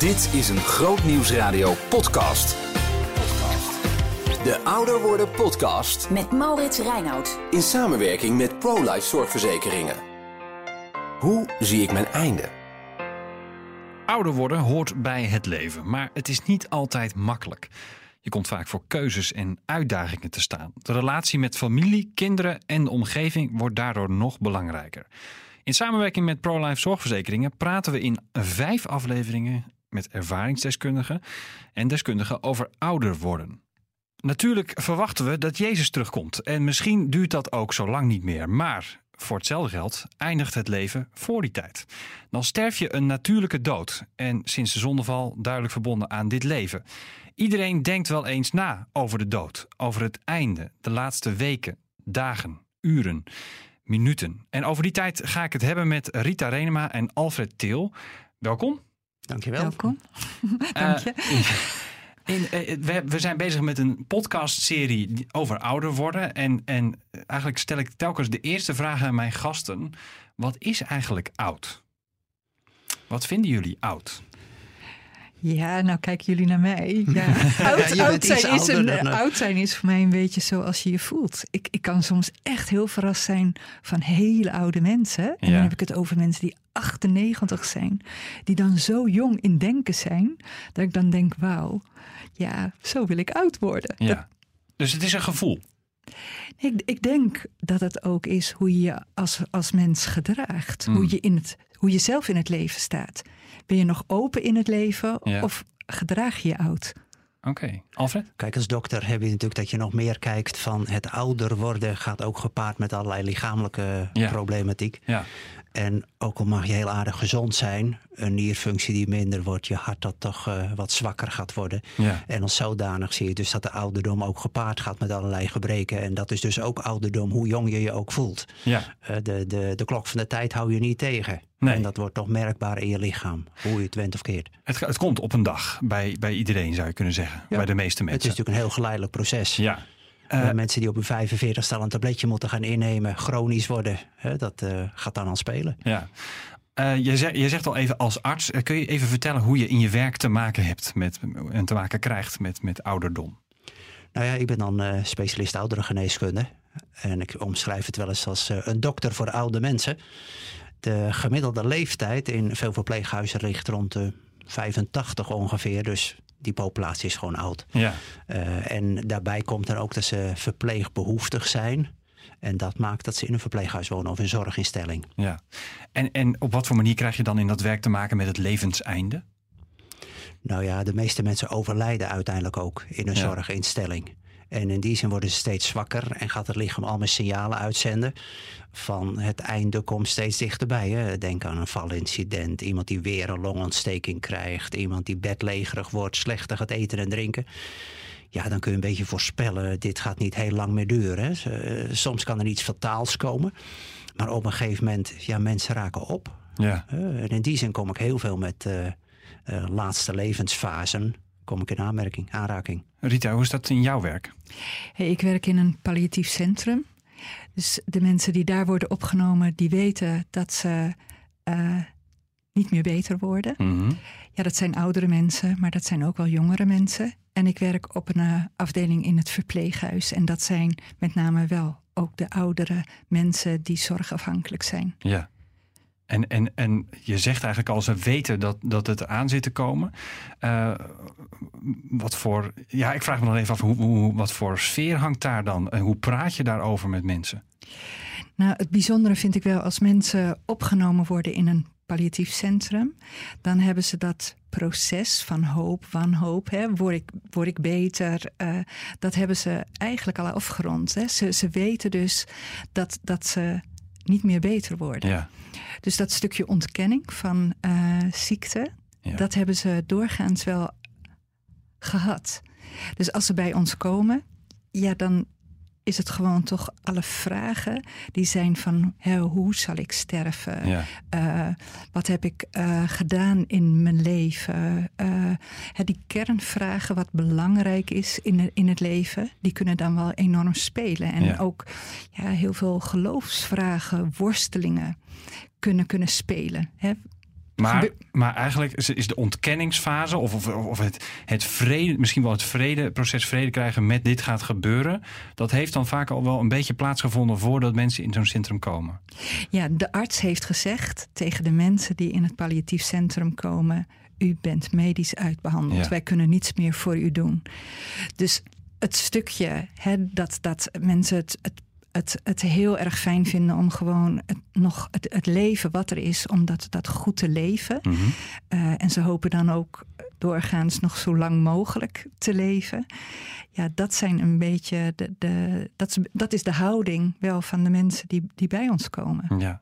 Dit is een Groot Nieuwsradio podcast. De Ouder Worden podcast Met Maurits Reinoud. in samenwerking met ProLife Zorgverzekeringen. Hoe zie ik mijn einde? Ouder worden hoort bij het leven, maar het is niet altijd makkelijk. Je komt vaak voor keuzes en uitdagingen te staan. De relatie met familie, kinderen en de omgeving wordt daardoor nog belangrijker. In samenwerking met ProLife Zorgverzekeringen praten we in vijf afleveringen met ervaringsdeskundigen en deskundigen over ouder worden. Natuurlijk verwachten we dat Jezus terugkomt en misschien duurt dat ook zo lang niet meer, maar voor hetzelfde geld eindigt het leven voor die tijd. Dan sterf je een natuurlijke dood en sinds de zondeval duidelijk verbonden aan dit leven. Iedereen denkt wel eens na over de dood, over het einde, de laatste weken, dagen, uren, minuten. En over die tijd ga ik het hebben met Rita Renema en Alfred Til. Welkom. Dankjewel. Welkom. Dank je. Eh, in, eh, we, we zijn bezig met een podcastserie over ouder worden. En, en eigenlijk stel ik telkens de eerste vraag aan mijn gasten. Wat is eigenlijk oud? Wat vinden jullie oud? Ja, nou kijken jullie naar mij. Ja. Oud, zijn is een, dan, oud zijn is voor mij een beetje zoals je je voelt. Ik, ik kan soms echt heel verrast zijn van hele oude mensen. En Ja. dan heb ik het over mensen die 98 zijn. Die dan zo jong in denken zijn. Dat ik dan denk, wauw, ja, zo wil ik oud worden. Dat- Ja. Dus het is een gevoel. ik, ik denk dat het ook is hoe je je als, als mens gedraagt. Mm. Hoe, je in het, hoe je zelf in het leven staat. Ben je nog open in het leven Ja. of gedraag je je oud? Oké. Alfred? Kijk, als dokter heb je natuurlijk dat je nog meer kijkt van het ouder worden gaat ook gepaard met allerlei lichamelijke Ja. problematiek. Ja. En ook al mag je heel aardig gezond zijn, een nierfunctie die minder wordt, je hart dat toch eh, wat zwakker gaat worden. Ja. En als zodanig zie je dus dat de ouderdom ook gepaard gaat met allerlei gebreken. En dat is dus ook ouderdom, hoe jong je je ook voelt. Ja. Eh, de, de, de klok van de tijd hou je niet tegen. Nee. En dat wordt toch merkbaar in je lichaam, hoe je het went of keert. Het, het komt op een dag bij, bij iedereen, zou je kunnen zeggen. Ja. Bij de meeste Het is mensen. natuurlijk een heel geleidelijk proces. Ja. Eh, mensen die op hun 45 al een tabletje moeten gaan innemen, chronisch worden, hè, dat eh, gaat dan al spelen. ja. Eh, je, zegt, je zegt al even als arts, kun je even vertellen hoe je in je werk te maken hebt met, en te maken krijgt met, met ouderdom? Nou ja, ik ben dan specialist ouderengeneeskunde. En ik omschrijf het wel eens als een dokter voor oude mensen. De gemiddelde leeftijd in veel verpleeghuizen ligt rond de 85 ongeveer. Dus die populatie is gewoon oud. Ja. Eh, en daarbij komt er ook dat ze verpleegbehoeftig zijn. En dat maakt dat ze in een verpleeghuis wonen of een zorginstelling. Ja. En, en op wat voor manier krijg je dan in dat werk te maken met het levenseinde? Nou ja, de meeste mensen overlijden uiteindelijk ook in een Ja. zorginstelling. En in die zin worden ze steeds zwakker en gaat het lichaam allemaal signalen uitzenden van het einde komt steeds dichterbij. Hè. Denk aan een valincident, iemand die weer een longontsteking krijgt, iemand die bedlegerig wordt, slechter gaat eten en drinken. Ja, dan kun je een beetje voorspellen, dit gaat niet heel lang meer duren. Hè. Eh, Soms kan er iets fataals komen, maar op een gegeven moment, ja, mensen raken op. Ja. En in die zin kom ik heel veel met eh, eh, laatste levensfasen kom ik in aanmerking, aanraking. Rita, hoe is dat in jouw werk? Hey, ik werk in een palliatief centrum. Dus de mensen die daar worden opgenomen, die weten dat ze eh, niet meer beter worden. Mhm. Ja, dat zijn oudere mensen, maar dat zijn ook wel jongere mensen. En ik werk op een eh, afdeling in het verpleeghuis. En dat zijn met name wel ook de oudere mensen die zorgafhankelijk zijn. Ja. En, en, en je zegt eigenlijk al, ze weten dat, dat het aan zit te komen. Eh, wat voor, ja, ik vraag me dan even af, hoe, hoe, wat voor sfeer hangt daar dan? En hoe praat je daarover met mensen? Nou, het bijzondere vind ik wel als mensen opgenomen worden in een palliatief centrum, dan hebben ze dat proces van hoop, wanhoop, hè, word, ik, word ik beter, eh, dat hebben ze eigenlijk al afgerond. Hè. Ze, ze weten dus dat, dat ze niet meer beter worden. Ja. Dus dat stukje ontkenning van eh, ziekte, Ja. dat hebben ze doorgaans wel gehad. Dus als ze bij ons komen, ja, dan is het gewoon toch alle vragen die zijn van hè, hoe zal ik sterven? Ja. Eh, wat heb ik eh, gedaan in mijn leven? Eh, hè, die kernvragen, wat belangrijk is in, in het leven, die kunnen dan wel enorm spelen. En Ja. ook ja, heel veel geloofsvragen, worstelingen kunnen, kunnen spelen. Hè? Maar, maar eigenlijk is, de ontkenningsfase of, of, of het, het vrede, misschien wel het vrede, proces vrede krijgen met dit gaat gebeuren. Dat heeft dan vaak al wel een beetje plaatsgevonden voordat mensen in zo'n centrum komen. Ja, de arts heeft gezegd tegen de mensen die in het palliatief centrum komen: U bent medisch uitbehandeld. Ja. Wij kunnen niets meer voor u doen. Dus het stukje hè, dat, dat mensen het, het het, het heel erg fijn vinden om gewoon het, nog het, het leven wat er is, om dat, dat goed te leven. Mhm. Uh, en ze hopen dan ook doorgaans nog zo lang mogelijk te leven. Ja, dat zijn een beetje de, de, dat, is, dat is de houding wel van de mensen die, die bij ons komen. Ja.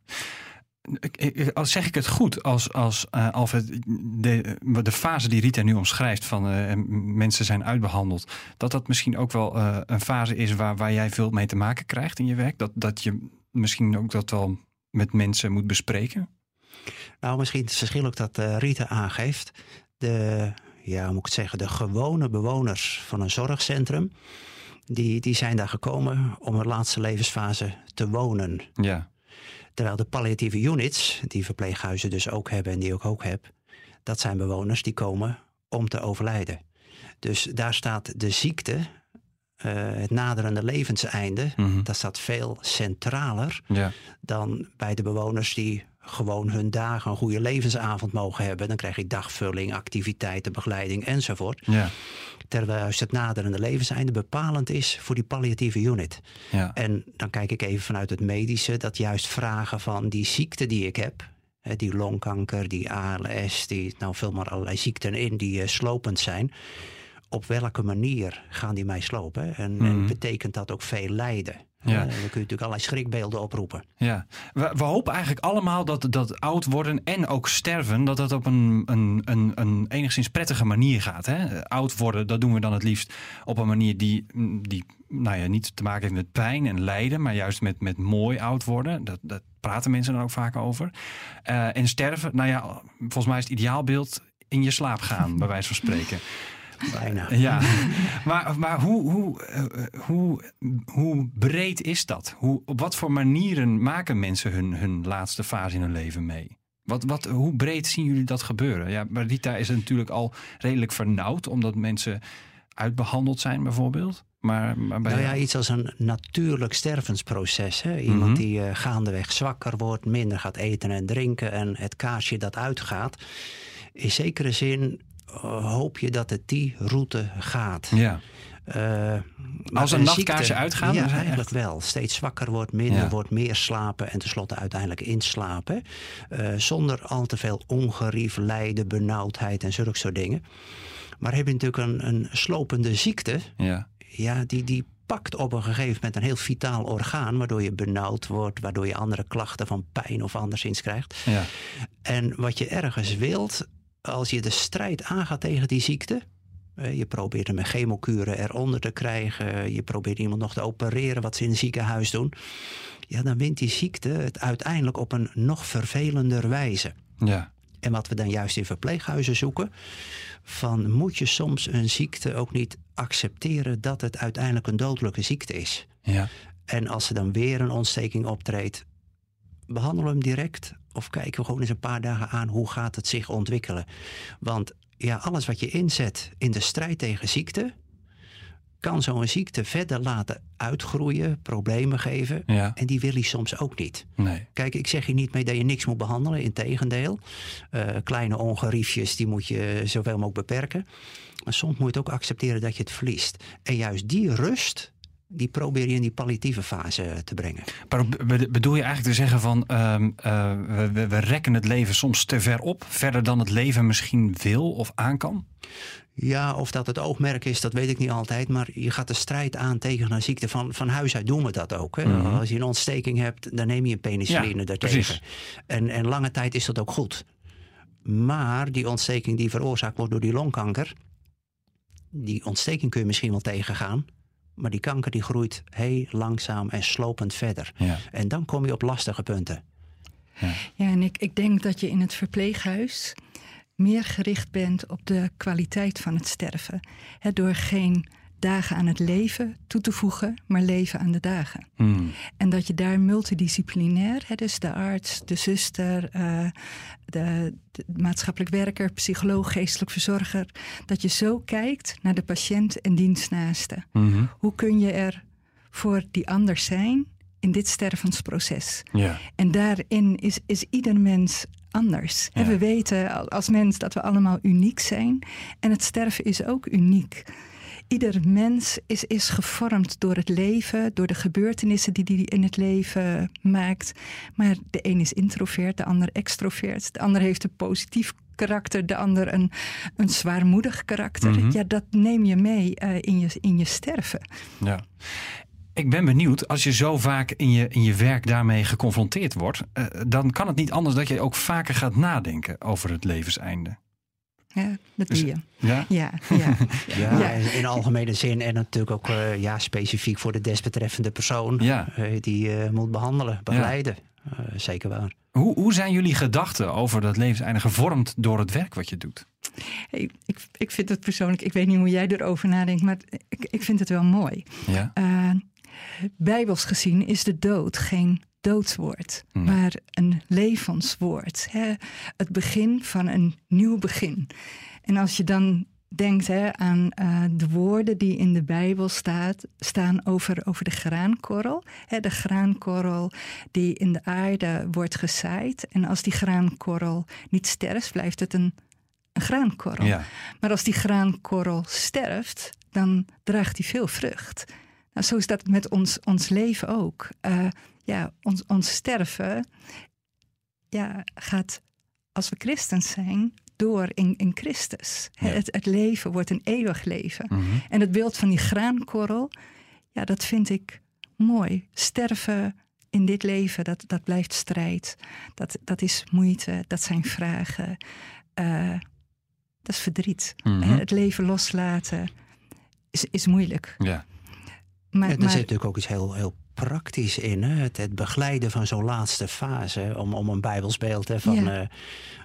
Als zeg ik het goed, als, als uh, Alfred, de, de fase die Rita nu omschrijft van uh, mensen zijn uitbehandeld, dat dat misschien ook wel uh, een fase is waar, waar jij veel mee te maken krijgt in je werk? Dat, dat je misschien ook dat wel met mensen moet bespreken? Nou, misschien het verschil ook dat Rita aangeeft. De, ja, hoe moet ik het zeggen, de gewone bewoners van een zorgcentrum, die, die zijn daar gekomen om hun laatste levensfase te wonen. Ja. Terwijl de palliatieve units, die verpleeghuizen dus ook hebben en die ik ook heb, dat zijn bewoners die komen om te overlijden. Dus daar staat de ziekte, uh, het naderende levenseinde, Mhm. dat staat veel centraler ja. dan bij de bewoners die gewoon hun dagen een goede levensavond mogen hebben. Dan krijg je dagvulling, activiteiten, begeleiding enzovoort. Ja. Terwijl juist het naderende levenseinde bepalend is voor die palliatieve unit. Ja. En dan kijk ik even vanuit het medische, dat juist vragen van die ziekte die ik heb, die longkanker, die ALS, die, nou vul maar allerlei ziekten in die uh, slopend zijn. Op welke manier gaan die mij slopen? En, mm. en betekent dat ook veel lijden? Ja. Uh, dan kun je natuurlijk allerlei schrikbeelden oproepen. Ja, we, we, hopen eigenlijk allemaal dat, dat oud worden en ook sterven, dat dat op een, een, een, een enigszins prettige manier gaat. Hè? Oud worden, dat doen we dan het liefst op een manier die, die nou ja, niet te maken heeft met pijn en lijden, maar juist met, met mooi oud worden. Dat, dat praten mensen dan ook vaak over. Uh, en sterven, nou ja, volgens mij is het ideaalbeeld in je slaap gaan, bij wijze van spreken. Bijna. Ja, maar, maar hoe, hoe, uh, hoe, hoe breed is dat? Hoe, op wat voor manieren maken mensen hun, hun laatste fase in hun leven mee? Wat, wat, hoe breed zien jullie dat gebeuren? Ja, maar Rita is natuurlijk al redelijk vernauwd, omdat mensen uitbehandeld zijn bijvoorbeeld. Maar, maar bij nou ja, iets als een natuurlijk stervensproces. Hè? Iemand mm-hmm. die uh, gaandeweg zwakker wordt, minder gaat eten en drinken en het kaarsje dat uitgaat. In zekere zin hoop je dat het die route gaat. Ja. Uh, Als een nachtkaarsje uitgaat? Ja, eigenlijk echt... wel. Steeds zwakker wordt, minder Ja. wordt, meer slapen en tenslotte uiteindelijk inslapen. Uh, zonder al te veel ongerief, lijden, benauwdheid en zulke soort dingen. Maar heb je natuurlijk een, een slopende ziekte, Ja. ja, die, die pakt op een gegeven moment een heel vitaal orgaan, waardoor je benauwd wordt, waardoor je andere klachten van pijn of anderszins krijgt. Ja. En wat je ergens wilt, als je de strijd aangaat tegen die ziekte. Je probeert hem met chemokuren eronder te krijgen. Je probeert iemand nog te opereren, wat ze in het ziekenhuis doen. Ja, dan wint die ziekte het uiteindelijk op een nog vervelender wijze. Ja. En wat we dan juist in verpleeghuizen zoeken. Van moet je soms een ziekte ook niet accepteren dat het uiteindelijk een dodelijke ziekte is. Ja. En als er dan weer een ontsteking optreedt, behandelen we hem direct of kijken we gewoon eens een paar dagen aan hoe gaat het zich ontwikkelen. Want ja, alles wat je inzet in de strijd tegen ziekte, kan zo'n ziekte verder laten uitgroeien, problemen geven. Ja. En die wil hij soms ook niet. Nee. Kijk, ik zeg je niet mee dat je niks moet behandelen. Integendeel. Uh, kleine ongeriefjes, die moet je zoveel mogelijk beperken. Maar soms moet je het ook accepteren dat je het verliest. En juist die rust, die probeer je in die palliatieve fase te brengen. Maar bedoel je eigenlijk te zeggen van um, uh, we, we, rekken het leven soms te ver op, verder dan het leven misschien wil of aan kan? Ja, of dat het oogmerk is, dat weet ik niet altijd. Maar je gaat de strijd aan tegen een ziekte. Van, van huis uit doen we dat ook. Hè? Mm-hmm. Als je een ontsteking hebt, dan neem je een penicilline ja, daartegen. En, en lange tijd is dat ook goed. Maar die ontsteking die veroorzaakt wordt door die longkanker... die ontsteking kun je misschien wel tegengaan... Maar die kanker die groeit heel langzaam en slopend verder. Ja. En dan kom je op lastige punten. Ja, ja en ik, ik denk dat je in het verpleeghuis meer gericht bent op de kwaliteit van het sterven. He, door geen dagen aan het leven toe te voegen, maar leven aan de dagen. Hmm. En dat je daar multidisciplinair, hè, dus de arts, de zuster, uh, de, de, maatschappelijk werker, psycholoog, geestelijk verzorger, dat je zo kijkt naar de patiënt en dienstnaaste. Mm Hoe kun je er voor die anders zijn in dit stervensproces? Ja. En daarin is, is ieder mens anders. We weten als mens dat we allemaal uniek zijn. En het sterven is ook uniek. Ieder mens is, is gevormd door het leven, door de gebeurtenissen die hij in het leven maakt. Maar de een is introvert, de ander extrovert. De ander heeft een positief karakter, de ander een, een zwaarmoedig karakter. Mhm. Ja, dat neem je mee uh, in, je, in je sterven. Ja. Ik ben benieuwd, als je zo vaak in je, in je werk daarmee geconfronteerd wordt, uh, dan kan het niet anders dat je ook vaker gaat nadenken over het levenseinde. Ja, dat doe je. Ja? Ja, ja. Ja, Ja. in algemene zin en natuurlijk ook eh, ja, specifiek voor de desbetreffende persoon Ja. eh, die je moet behandelen, begeleiden. Eh, zeker waar. Hoe, hoe zijn jullie gedachten over dat levenseinde gevormd door het werk wat je doet? Hey, ik, ik vind het persoonlijk, ik weet niet hoe jij erover nadenkt, maar ik, ik vind het wel mooi. Ja. Uh, bijbels gezien is de dood geen doodswoord, Hmm. maar een levenswoord. Hè? Het begin van een nieuw begin. En als je dan denkt hè, aan uh, de woorden die in de Bijbel staat, staan over, over de graankorrel. Hè, de graankorrel die in de aarde wordt gezaaid. En als die graankorrel niet sterft, blijft het een, een graankorrel. Ja. Maar als die graankorrel sterft, dan draagt die veel vrucht. Nou, zo is dat met ons, ons leven ook. Uh, ja, ons, ons sterven ja, gaat, als we christens zijn, door in, in Christus. Ja. Het, het leven wordt een eeuwig leven. Mhm. En het beeld van die graankorrel, ja, dat vind ik mooi. Sterven in dit leven, dat, dat blijft strijd. Dat, dat is moeite, dat zijn vragen. Uh, dat is verdriet. Mhm. Het leven loslaten is, is moeilijk. Ja. Maar, Ja, er maar- zit natuurlijk ook iets heel, heel praktisch in. Hè? Het, het begeleiden van zo'n laatste fase. Om, om een bijbelsbeeld hè, van Ja. eh,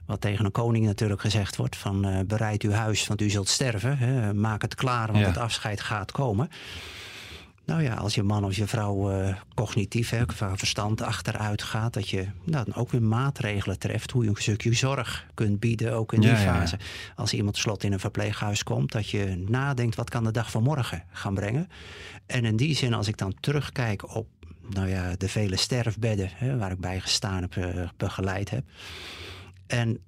wat tegen een koning natuurlijk gezegd wordt. Van eh, bereid uw huis, want u zult sterven. Hè? Maak het klaar, want Ja. het afscheid gaat komen. Nou ja, als je man of je vrouw eh, cognitief, hè, verstand achteruit gaat, dat je nou, dan ook weer maatregelen treft hoe je een stukje zorg kunt bieden, ook in die Ja, ja, ja. fase. Als iemand slot in een verpleeghuis komt, dat je nadenkt wat kan de dag van morgen gaan brengen. En in die zin, als ik dan terugkijk op nou ja, de vele sterfbedden hè, waar ik bij gestaan heb, eh, begeleid heb. En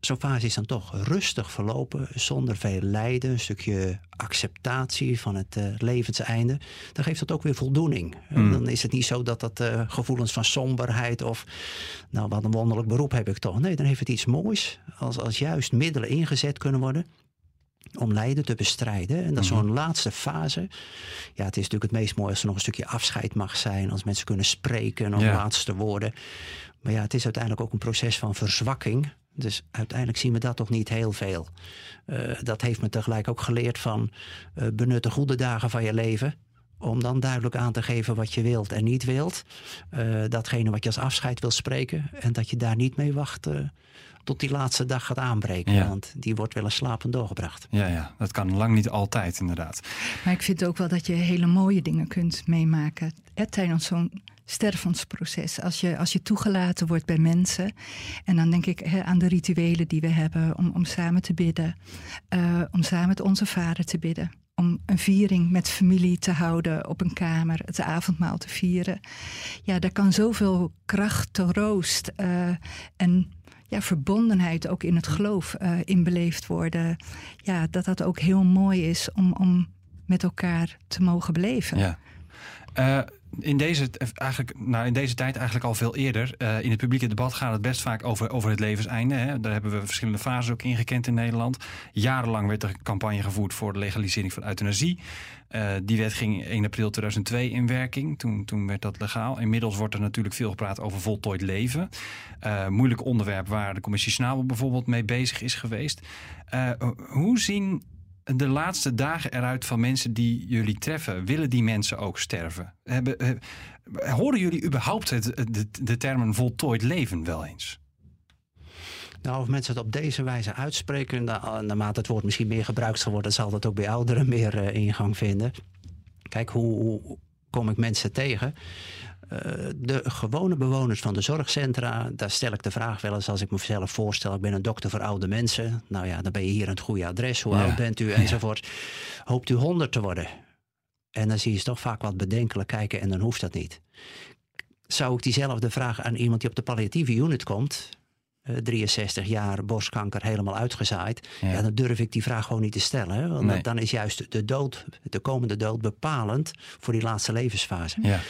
zo'n fase is dan toch rustig verlopen, zonder veel lijden, een stukje acceptatie van het eh, levenseinde. Dan geeft dat ook weer voldoening. Mm. Dan is het niet zo dat dat eh, gevoelens van somberheid of nou wat een wonderlijk beroep heb ik toch. Nee, dan heeft het iets moois als, als juist middelen ingezet kunnen worden om lijden te bestrijden. En dat is Mhm. zo'n laatste fase. Ja, het is natuurlijk het meest mooi als er nog een stukje afscheid mag zijn. Als mensen kunnen spreken Ja. laatste woorden. Maar ja, het is uiteindelijk ook een proces van verzwakking. Dus uiteindelijk zien we dat toch niet heel veel. Eh, dat heeft me tegelijk ook geleerd van eh, benut de goede dagen van je leven. Om dan duidelijk aan te geven wat je wilt en niet wilt. Eh, datgene wat je als afscheid wil spreken. En dat je daar niet mee wacht tot die laatste dag gaat aanbreken. Ja. Want die wordt wel eens slapend doorgebracht. Ja, ja, dat kan lang niet altijd, inderdaad. Maar ik vind ook wel dat je hele mooie dingen kunt meemaken hè, tijdens zo'n stervensproces. Als je, als je toegelaten wordt bij mensen. En dan denk ik hè, aan de rituelen die we hebben om, om samen te bidden. eh, om samen met onze vader te bidden. Om een viering met familie te houden op een kamer, het avondmaal te vieren. Ja, daar kan zoveel kracht, troost eh, en ja, verbondenheid ook in het geloof eh, in beleefd worden. Ja, dat dat ook heel mooi is om, om met elkaar te mogen beleven. Ja. Eh, in, deze, eigenlijk, nou, in deze tijd eigenlijk al veel eerder. eh, in het publieke debat gaat het best vaak over, over het levenseinde. Hè. Daar hebben we verschillende fases ook ingekend in Nederland. Jarenlang werd er campagne gevoerd voor de legalisering van euthanasie. Eh, die wet ging 1 april 2002 in werking. Toen, toen werd dat legaal. Inmiddels wordt er natuurlijk veel gepraat over voltooid leven. Eh, moeilijk onderwerp waar de commissie Snabel bijvoorbeeld mee bezig is geweest. Eh, hoe zien de laatste dagen eruit van mensen die jullie treffen? Willen die mensen ook sterven? Hebben, eh, horen jullie überhaupt het, de, termen voltooid leven wel eens? Nou, of mensen het op deze wijze uitspreken, naarmate het woord misschien meer gebruikt zal worden, zal dat ook bij ouderen meer uh, ingang vinden. Kijk, hoe, hoe kom ik mensen tegen? Uh, de gewone bewoners van de zorgcentra, daar stel ik de vraag wel eens als ik mezelf voorstel, ik ben een dokter voor oude mensen. Nou ja, dan ben je hier aan het goede adres, hoe oud bent u enzovoort. Hoopt u 100 te worden? En dan zie je ze toch vaak wat bedenkelijk kijken en dan hoeft dat niet. Zou ik diezelfde vraag aan iemand die op de palliatieve unit komt, 63 eh, jaar, borstkanker helemaal uitgezaaid. Ja. dan durf ik die vraag gewoon niet te stellen. Want dan is juist de dood, de komende dood, bepalend voor die laatste levensfase. Ja.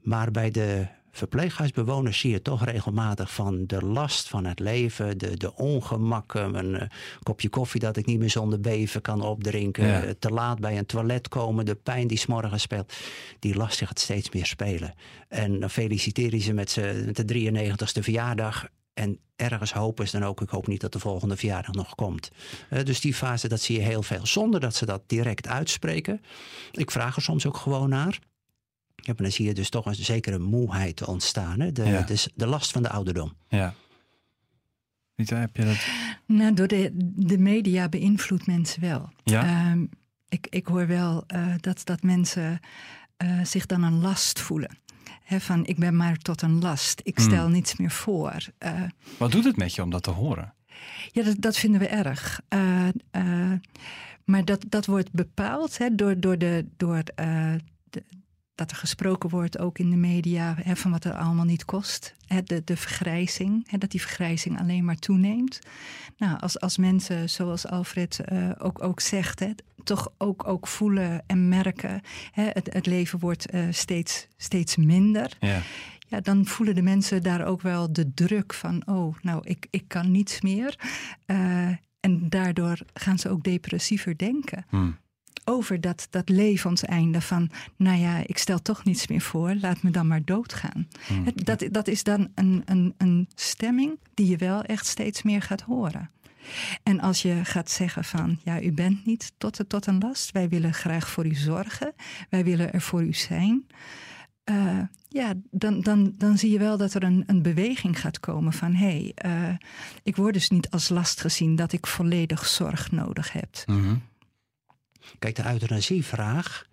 Maar bij de verpleeghuisbewoners zie je toch regelmatig van de last van het leven, de, de ongemakken, een uh, kopje koffie dat ik niet meer zonder beven kan opdrinken, te laat bij een toilet komen, de pijn die s'morgens speelt. Die last gaat steeds meer spelen. En dan feliciteer je ze met, met de 93ste verjaardag. En ergens hopen ze dan ook, ik hoop niet dat de volgende verjaardag nog komt. Uh, dus die fase, dat zie je heel veel, zonder dat ze dat direct uitspreken. Ik vraag er soms ook gewoon naar. Ja, maar dan zie je dus toch een zekere moeheid ontstaan. Hè? De, de, de, last van de ouderdom. Ja. Rita, heb je dat? Nou, door de, de media beïnvloedt mensen wel. Ja? Ehm, ik, ik hoor wel uh, dat, dat mensen uh, zich dan een last voelen van ik ben maar tot een last. Ik stel hmm. niets meer voor. Uh, Wat doet het met je om dat te horen? Ja, dat, dat vinden we erg. Uh, uh, maar dat, dat wordt bepaald door, door, de, door de, dat er gesproken wordt, ook in de media, hè, van wat er allemaal niet kost. Hè, de, de vergrijzing, hè, dat die vergrijzing alleen maar toeneemt. Nou, als, als mensen, zoals Alfred uh, ook, ook zegt, toch ook, ook voelen en merken, hè, het, het leven wordt uh, steeds, steeds minder. Ja. Ja, dan voelen de mensen daar ook wel de druk van, oh, nou, ik, ik kan niets meer. Uh, en daardoor gaan ze ook depressiever denken. Hmm over dat, dat levenseinde van, nou ja, ik stel toch niets meer voor, laat me dan maar doodgaan. Hmm. Dat, dat is dan een, een, een stemming die je wel echt steeds meer gaat horen. En als je gaat zeggen van, ja, u bent niet tot, tot een last, wij willen graag voor u zorgen, wij willen er voor u zijn. Uh, ja, dan, dan, dan zie je wel dat er een, een beweging gaat komen van hé, hey, uh, ik word dus niet als last gezien dat ik volledig zorg nodig heb. Mm Kijk, de euthanasievraag,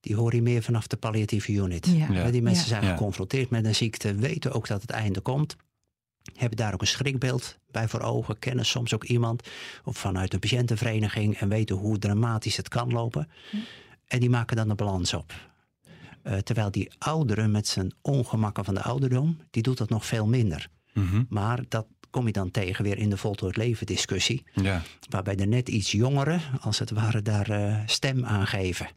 die hoor je meer vanaf de palliatieve unit. Ja. Die mensen zijn geconfronteerd met een ziekte, weten ook dat het einde komt. Hebben daar ook een schrikbeeld bij voor ogen, kennen soms ook iemand of vanuit een patiëntenvereniging en weten hoe dramatisch het kan lopen. En die maken dan de balans op. Uh, terwijl die ouderen met zijn ongemakken van de ouderdom, die doet dat nog veel minder. Mm Maar dat kom je dan tegen weer in de voltooid leven discussie. Ja. Waarbij de net iets jongeren, als het ware, daar uh, stem aan geven.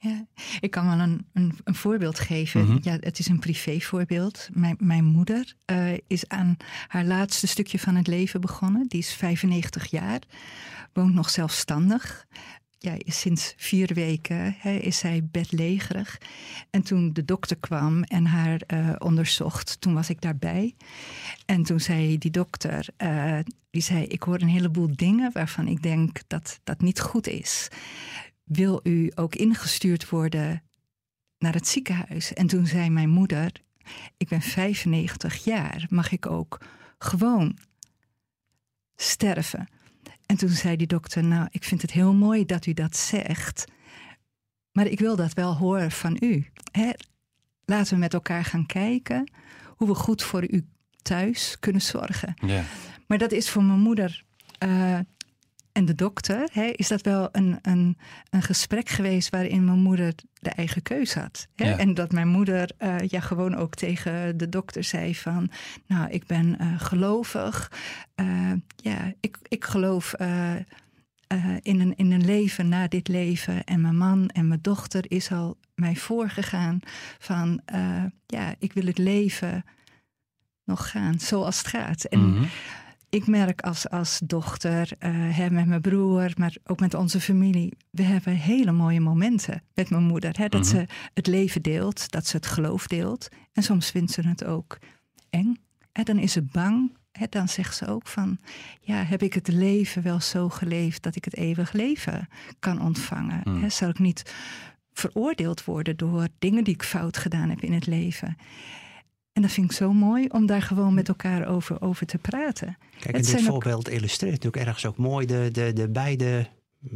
Ja, ik kan wel een, een, een voorbeeld geven. Mhm. Ja, het is een privévoorbeeld. Mijn, mijn moeder uh, is aan haar laatste stukje van het leven begonnen. Die is 95 jaar, woont nog zelfstandig ja, sinds vier weken hè, is zij bedlegerig. En toen de dokter kwam en haar uh, onderzocht, toen was ik daarbij. En toen zei die dokter, uh, die zei, ik hoor een heleboel dingen waarvan ik denk dat dat niet goed is. Wil u ook ingestuurd worden naar het ziekenhuis? En toen zei mijn moeder, ik ben 95 jaar, mag ik ook gewoon sterven? En toen zei die dokter, nou, ik vind het heel mooi dat u dat zegt, maar ik wil dat wel horen van u. Hè? Laten we met elkaar gaan kijken hoe we goed voor u thuis kunnen zorgen. Ja. Maar dat is voor mijn moeder uh, en de dokter, hè, is dat wel een, een, een gesprek geweest waarin mijn moeder de eigen keuze had. Hè? En dat mijn moeder uh, ja, gewoon ook tegen de dokter zei van, nou, ik ben uh, gelovig. Uh, ja, ik, ik geloof in, een, in een leven na dit leven. En mijn man en mijn dochter is al mij voorgegaan van, ja, ik wil het leven nog gaan zoals het gaat. En mm -hmm ik merk als, als dochter, uh, met mijn broer, maar ook met onze familie. We hebben hele mooie momenten met mijn moeder. Hè, dat mhm. ze het leven deelt, dat ze het geloof deelt. En soms vindt ze het ook eng. En dan is ze bang. Hè, dan zegt ze ook van, ja, heb ik het leven wel zo geleefd dat ik het eeuwig leven kan ontvangen? Mm. Hè, zal ik niet veroordeeld worden door dingen die ik fout gedaan heb in het leven? En dat vind ik zo mooi om daar gewoon met elkaar over, over te praten. Kijk, en dit voorbeeld illustreert natuurlijk ergens ook mooi de, de, de beide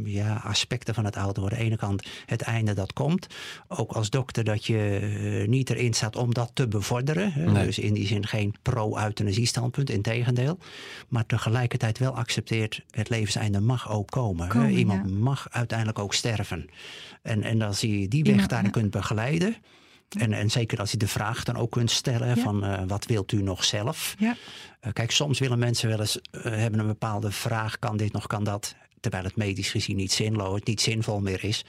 ja, aspecten van het ouder worden. Aan de ene kant het einde dat komt. Ook als dokter dat je uh, niet erin staat om dat te bevorderen. Dus in die zin geen pro-euthanasie standpunt, integendeel. Maar tegelijkertijd wel accepteert het levenseinde mag ook komen. Iemand mag uiteindelijk ook sterven. En, en als je die weg daarin kunt begeleiden... En, en zeker als je de vraag dan ook kunt stellen van uh, wat wilt u nog zelf? Ja. Uh, kijk, soms willen mensen wel eens uh, hebben een bepaalde vraag, kan dit nog, kan dat? Terwijl het medisch gezien niet zinloos, niet zinvol meer is.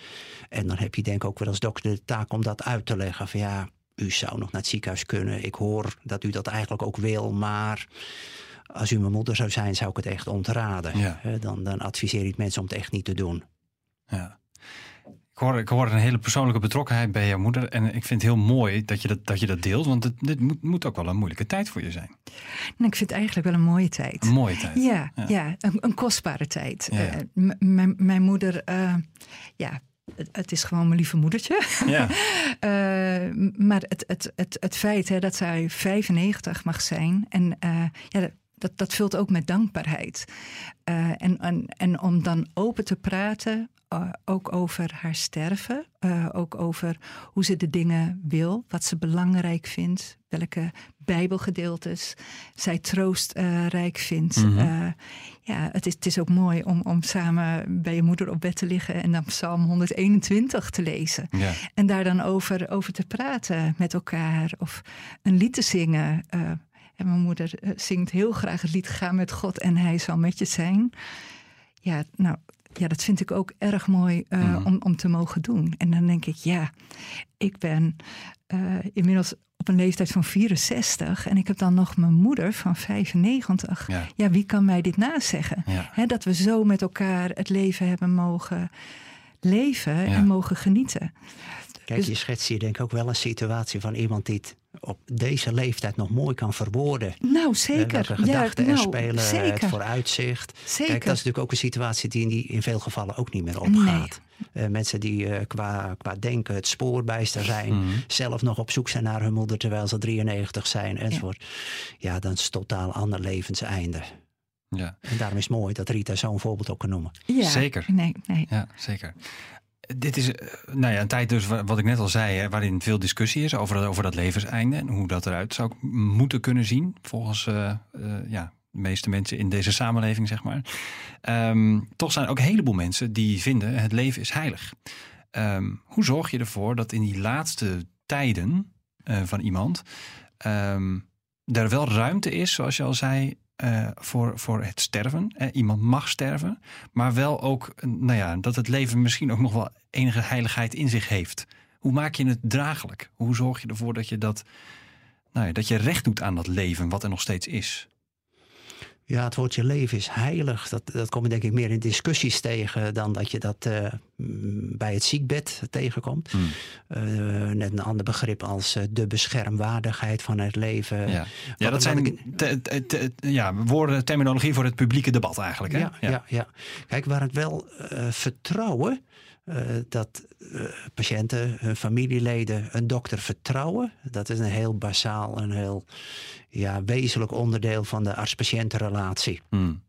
En dan heb je denk ik ook wel als dokter de taak om dat uit te leggen. Van ja, u zou nog naar het ziekenhuis kunnen. Ik hoor dat u dat eigenlijk ook wil, maar als u mijn moeder zou zijn, zou ik het echt ontraden. Ja. Dan, dan adviseer ik mensen om het echt niet te doen. Ja. Ik hoor, ik hoor een hele persoonlijke betrokkenheid bij jouw moeder. En ik vind het heel mooi dat je dat, dat, je dat deelt. Want het, dit moet, moet ook wel een moeilijke tijd voor je zijn. Nou, ik vind het eigenlijk wel een mooie tijd. Een mooie tijd. Ja, ja. een, een, kostbare tijd. Ja. Uh, mijn moeder, uh, ja, het is gewoon mijn lieve moedertje. Ja. uh, maar het, het, het, het feit hè, dat zij 95 mag zijn. En ja, dat, dat vult ook met dankbaarheid. en, en, en om dan open te praten uh, ook over haar sterven. Uh, ook over hoe ze de dingen wil, wat ze belangrijk vindt, welke Bijbelgedeeltes zij troostrijk vindt. Mm -hmm. ja, het is, het is ook mooi om, om samen bij je moeder op bed te liggen en dan Psalm 121 te lezen. Ja. En daar dan over, over te praten met elkaar of een lied te zingen. En mijn moeder zingt heel graag het lied Ga met God en Hij zal met je zijn. Ja, nou, ja, dat vind ik ook erg mooi uh, om, om te mogen doen. En dan denk ik, ja, ik ben uh, inmiddels op een leeftijd van 64 en ik heb dan nog mijn moeder van 95. Ja, ja wie kan mij dit nazeggen? Ja. He, dat we zo met elkaar het leven hebben mogen leven ja. en mogen genieten. Kijk, dus, je schetst hier denk ik ook wel een situatie van iemand die het op deze leeftijd nog mooi kan verwoorden. Nou, zeker. Welke gedachten ja, nou, er spelen, zeker. het vooruitzicht. Zeker. Kijk, dat is natuurlijk ook een situatie die in, die in veel gevallen ook niet meer opgaat. Nee. Uh, mensen die uh, qua, qua denken het spoorbijster zijn, mm -hmm. zelf nog op zoek zijn naar hun moeder terwijl ze 93 zijn enzovoort. Ja, ja dan is het totaal ander levenseinde. Ja. En daarom is het mooi dat Rita zo'n voorbeeld ook kan noemen. Ja, zeker. Nee, nee. Ja, zeker. Dit is eh, nou ja, een tijd dus, wat ik net al zei, hè, waarin veel discussie is over, over dat levenseinde en hoe dat eruit zou moeten kunnen zien, volgens uh, uh, ja, de meeste mensen in deze samenleving, zeg maar. Um, toch zijn er ook een heleboel mensen die vinden het leven is heilig. Um, hoe zorg je ervoor dat in die laatste tijden van iemand um, er wel ruimte is, zoals je al zei, uh, voor, voor het sterven. Uh, iemand mag sterven, maar wel ook nou ja, dat het leven misschien ook nog wel enige heiligheid in zich heeft. Hoe maak je het draaglijk? Hoe zorg je ervoor dat je dat, nou ja, dat je recht doet aan dat leven wat er nog steeds is? Ja, het woordje leven is heilig. Dat, dat kom je denk ik meer in discussies tegen dan dat je dat uh, bij het ziekbed tegenkomt. Hmm. Uh, net een ander begrip als uh, de beschermwaardigheid van het leven. Ja, ja dat zijn ik... te, te, te, ja, woorden, terminologie voor het publieke debat eigenlijk. Hè? Ja, ja. ja, ja. Kijk, waar het wel vertrouwen uh, dat uh, patiënten, hun familieleden, een dokter vertrouwen. Dat is een heel basaal, een heel ja, wezenlijk onderdeel van de arts-patiëntenrelatie. Hmm.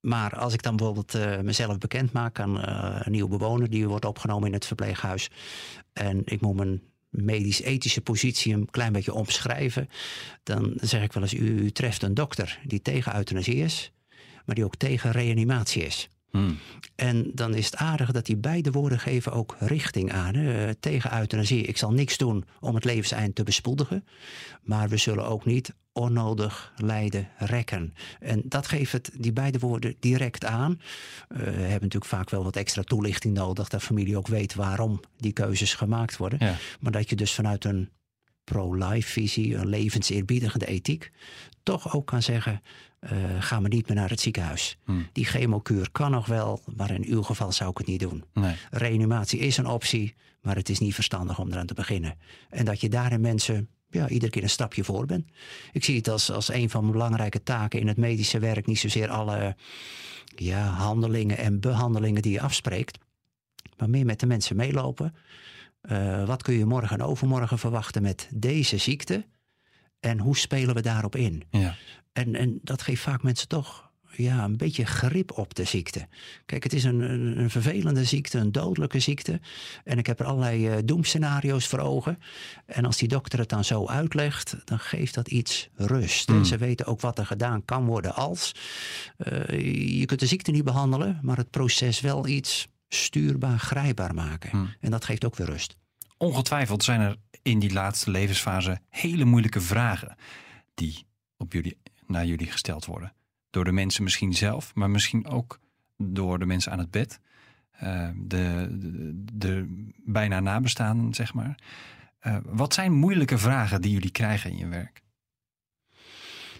Maar als ik dan bijvoorbeeld uh, mezelf bekend maak aan een nieuwe bewoner die wordt opgenomen in het verpleeghuis. En ik moet mijn medisch-ethische positie een klein beetje omschrijven. Dan zeg ik wel eens: u, u treft een dokter die tegen euthanasie is, maar die ook tegen reanimatie is. Hmm. En dan is het aardig dat die beide woorden geven ook richting aan. Hè? Tegen euthanasie. Ik zal niks doen om het levenseind te bespoedigen. Maar we zullen ook niet onnodig lijden rekken. En dat geeft het, die beide woorden direct aan. Uh, we hebben natuurlijk vaak wel wat extra toelichting nodig. Dat familie ook weet waarom die keuzes gemaakt worden. Ja. Maar dat je dus vanuit een pro-life visie, een levenseerbiedigende ethiek, toch ook kan zeggen: uh, ga maar niet meer naar het ziekenhuis. Hmm. Die chemokuur kan nog wel, maar in uw geval zou ik het niet doen. Nee. Reanimatie is een optie, maar het is niet verstandig om eraan te beginnen. En dat je daarin mensen ja, iedere keer een stapje voor bent. Ik zie het als, als een van mijn belangrijke taken in het medische werk. Niet zozeer alle ja, handelingen en behandelingen die je afspreekt, maar meer met de mensen meelopen. Uh, wat kun je morgen en overmorgen verwachten met deze ziekte? En hoe spelen we daarop in? Ja. En, en dat geeft vaak mensen toch ja, een beetje grip op de ziekte. Kijk, het is een, een, een vervelende ziekte, een dodelijke ziekte. En ik heb er allerlei uh, doemscenario's voor ogen. En als die dokter het dan zo uitlegt, dan geeft dat iets rust. En ze weten ook wat er gedaan kan worden als. Uh, je kunt de ziekte niet behandelen, maar het proces wel iets stuurbaar, grijpbaar maken. En dat geeft ook weer rust. Ongetwijfeld zijn er in die laatste levensfase hele moeilijke vragen die op jullie, naar jullie gesteld worden. Door de mensen misschien zelf, maar misschien ook door de mensen aan het bed. Uh, de, de, de, bijna nabestaanden, zeg maar. Uh, wat zijn moeilijke vragen die jullie krijgen in je werk?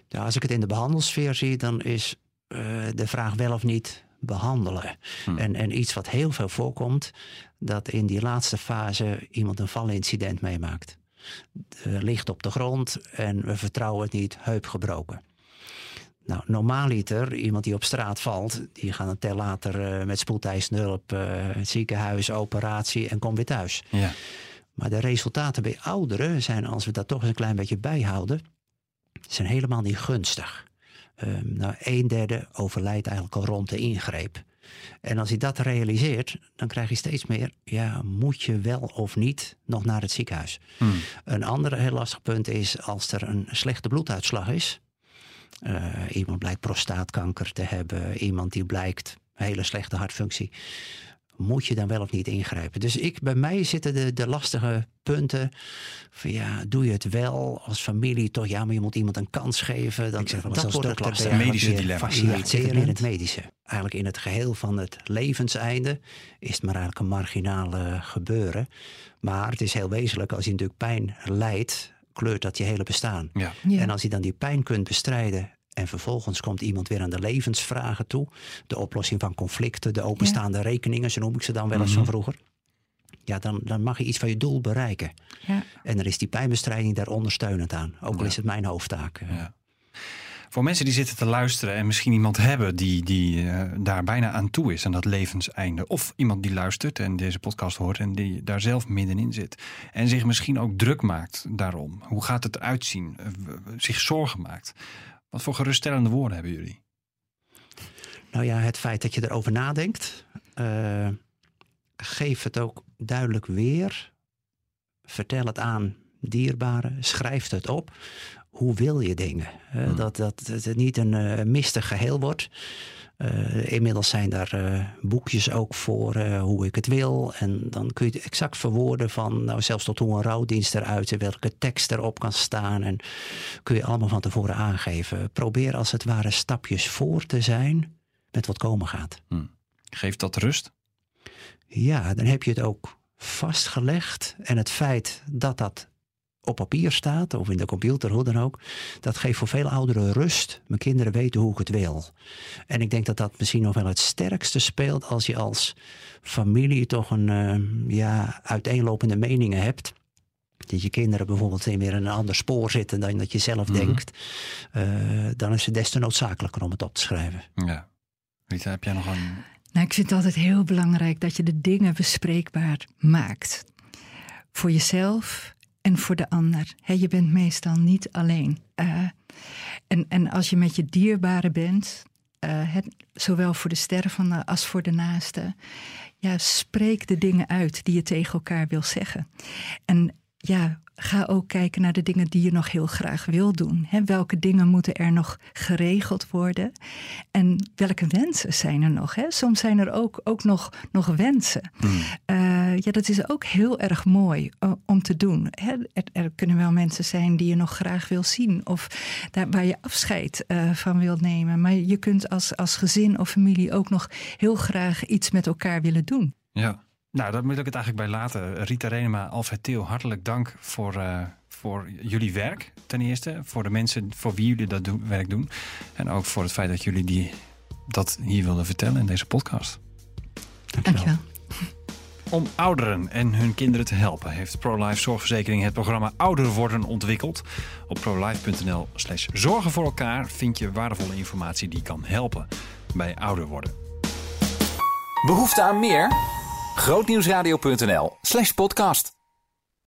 Ja, als ik het in de behandelsfeer zie, dan is uh, de vraag wel of niet behandelen. Hmm. En, en iets wat heel veel voorkomt, dat in die laatste fase iemand een valincident meemaakt. ligt op de grond en we vertrouwen het niet, heup gebroken. Nou, normaaliter, iemand die op straat valt, die gaat dan ter later uh, met spoedeisende hulp, uh, het ziekenhuis, operatie en komt weer thuis. Ja. Maar de resultaten bij ouderen zijn, als we dat toch eens een klein beetje bijhouden, zijn helemaal niet gunstig. Um, nou, een derde overlijdt eigenlijk al rond de ingreep. En als hij dat realiseert, dan krijg je steeds meer, ja, moet je wel of niet nog naar het ziekenhuis? Hmm. Een ander heel lastig punt is als er een slechte bloeduitslag is. Uh, iemand blijkt prostaatkanker te hebben, iemand die blijkt hele slechte hartfunctie. Moet je dan wel of niet ingrijpen? Dus ik, bij mij zitten de, de lastige punten. Van ja, doe je het wel als familie toch? Ja, maar je moet iemand een kans geven. Dan, zeg, dat wordt het lastig. medische dilemma. Faciliteren in het medische. Eigenlijk in het geheel van het levenseinde is het maar eigenlijk een marginale gebeuren. Maar het is heel wezenlijk als je natuurlijk pijn lijdt kleurt dat je hele bestaan. Ja. Ja. En als je dan die pijn kunt bestrijden en vervolgens komt iemand weer aan de levensvragen toe, de oplossing van conflicten, de openstaande rekeningen, zo noem ik ze dan wel eens van vroeger. Ja, dan, dan mag je iets van je doel bereiken. Ja. En dan is die pijnbestrijding daar ondersteunend aan. Ook al Ja. is het mijn hoofdtaak. Ja. Voor mensen die zitten te luisteren en misschien iemand hebben die, die eh, daar bijna aan toe is, aan dat levenseinde. Of iemand die luistert en deze podcast hoort en die daar zelf middenin zit. En zich misschien ook druk maakt daarom. Hoe gaat het eruit zien? Eh, zich zorgen maakt. Wat voor geruststellende woorden hebben jullie? Nou ja, het feit dat je erover nadenkt, eh, geef het ook duidelijk weer. Vertel het aan dierbaren, schrijf het op. Hoe wil je dingen? Hmm. dat, dat, dat het niet een eh, mistig geheel wordt. Eh, inmiddels zijn daar eh, boekjes ook voor eh, hoe ik het wil. En dan kun je het exact verwoorden van, nou zelfs tot hoe een rouwdienst eruit ziet, welke tekst erop kan staan. En kun je allemaal van tevoren aangeven. Probeer als het ware stapjes voor te zijn met wat komen gaat. Geeft dat rust? Ja, dan heb je het ook vastgelegd. En het feit dat dat op papier staat, of in de computer, hoe dan ook, dat geeft voor veel ouderen rust. Mijn kinderen weten hoe ik het wil. En ik denk dat dat misschien nog wel het sterkste speelt als je als familie toch een eh, ja, uiteenlopende meningen hebt. Dat je kinderen bijvoorbeeld in weer een ander spoor zitten dan dat je zelf Mhm. denkt. eh, dan is het des te noodzakelijker om het op te schrijven. Ja. Rita, heb jij nog een... Nou, ik vind het altijd heel belangrijk dat je de dingen bespreekbaar maakt. Voor jezelf en voor de ander. Je bent meestal niet alleen. Eh, en, en als je met je dierbaren bent, eh, het, zowel voor de stervende als voor de naaste, ja, spreek de dingen uit die je tegen elkaar wil zeggen. En ja, ga ook kijken naar de dingen die je nog heel graag wil doen. Hè, welke dingen moeten er nog geregeld worden? En welke wensen zijn er nog? Hè? Soms zijn er ook, ook nog, nog wensen. Eh, ja, dat is ook heel erg mooi eh, om te doen. Hè? Er, er kunnen wel mensen zijn die je nog graag wil zien. Of daar, waar je afscheid eh, van wilt nemen. Maar je kunt als, als gezin of familie ook nog heel graag iets met elkaar willen doen. Ja. Nou, daar moet ik het eigenlijk bij laten. Rita Renema, Alfred Theo, hartelijk dank voor, eh, voor jullie werk ten eerste. Voor de mensen voor wie jullie dat doen, werk doen. En ook voor het feit dat jullie die, dat hier wilden vertellen in deze podcast. Dankjewel. Om ouderen en hun kinderen te helpen heeft ProLife Zorgverzekering het programma Ouder Worden ontwikkeld. Op prolife.nl slash zorgen voor elkaar vind je waardevolle informatie die kan helpen bij ouder worden. Behoefte aan meer? Grootnieuwsradio.nl slash podcast.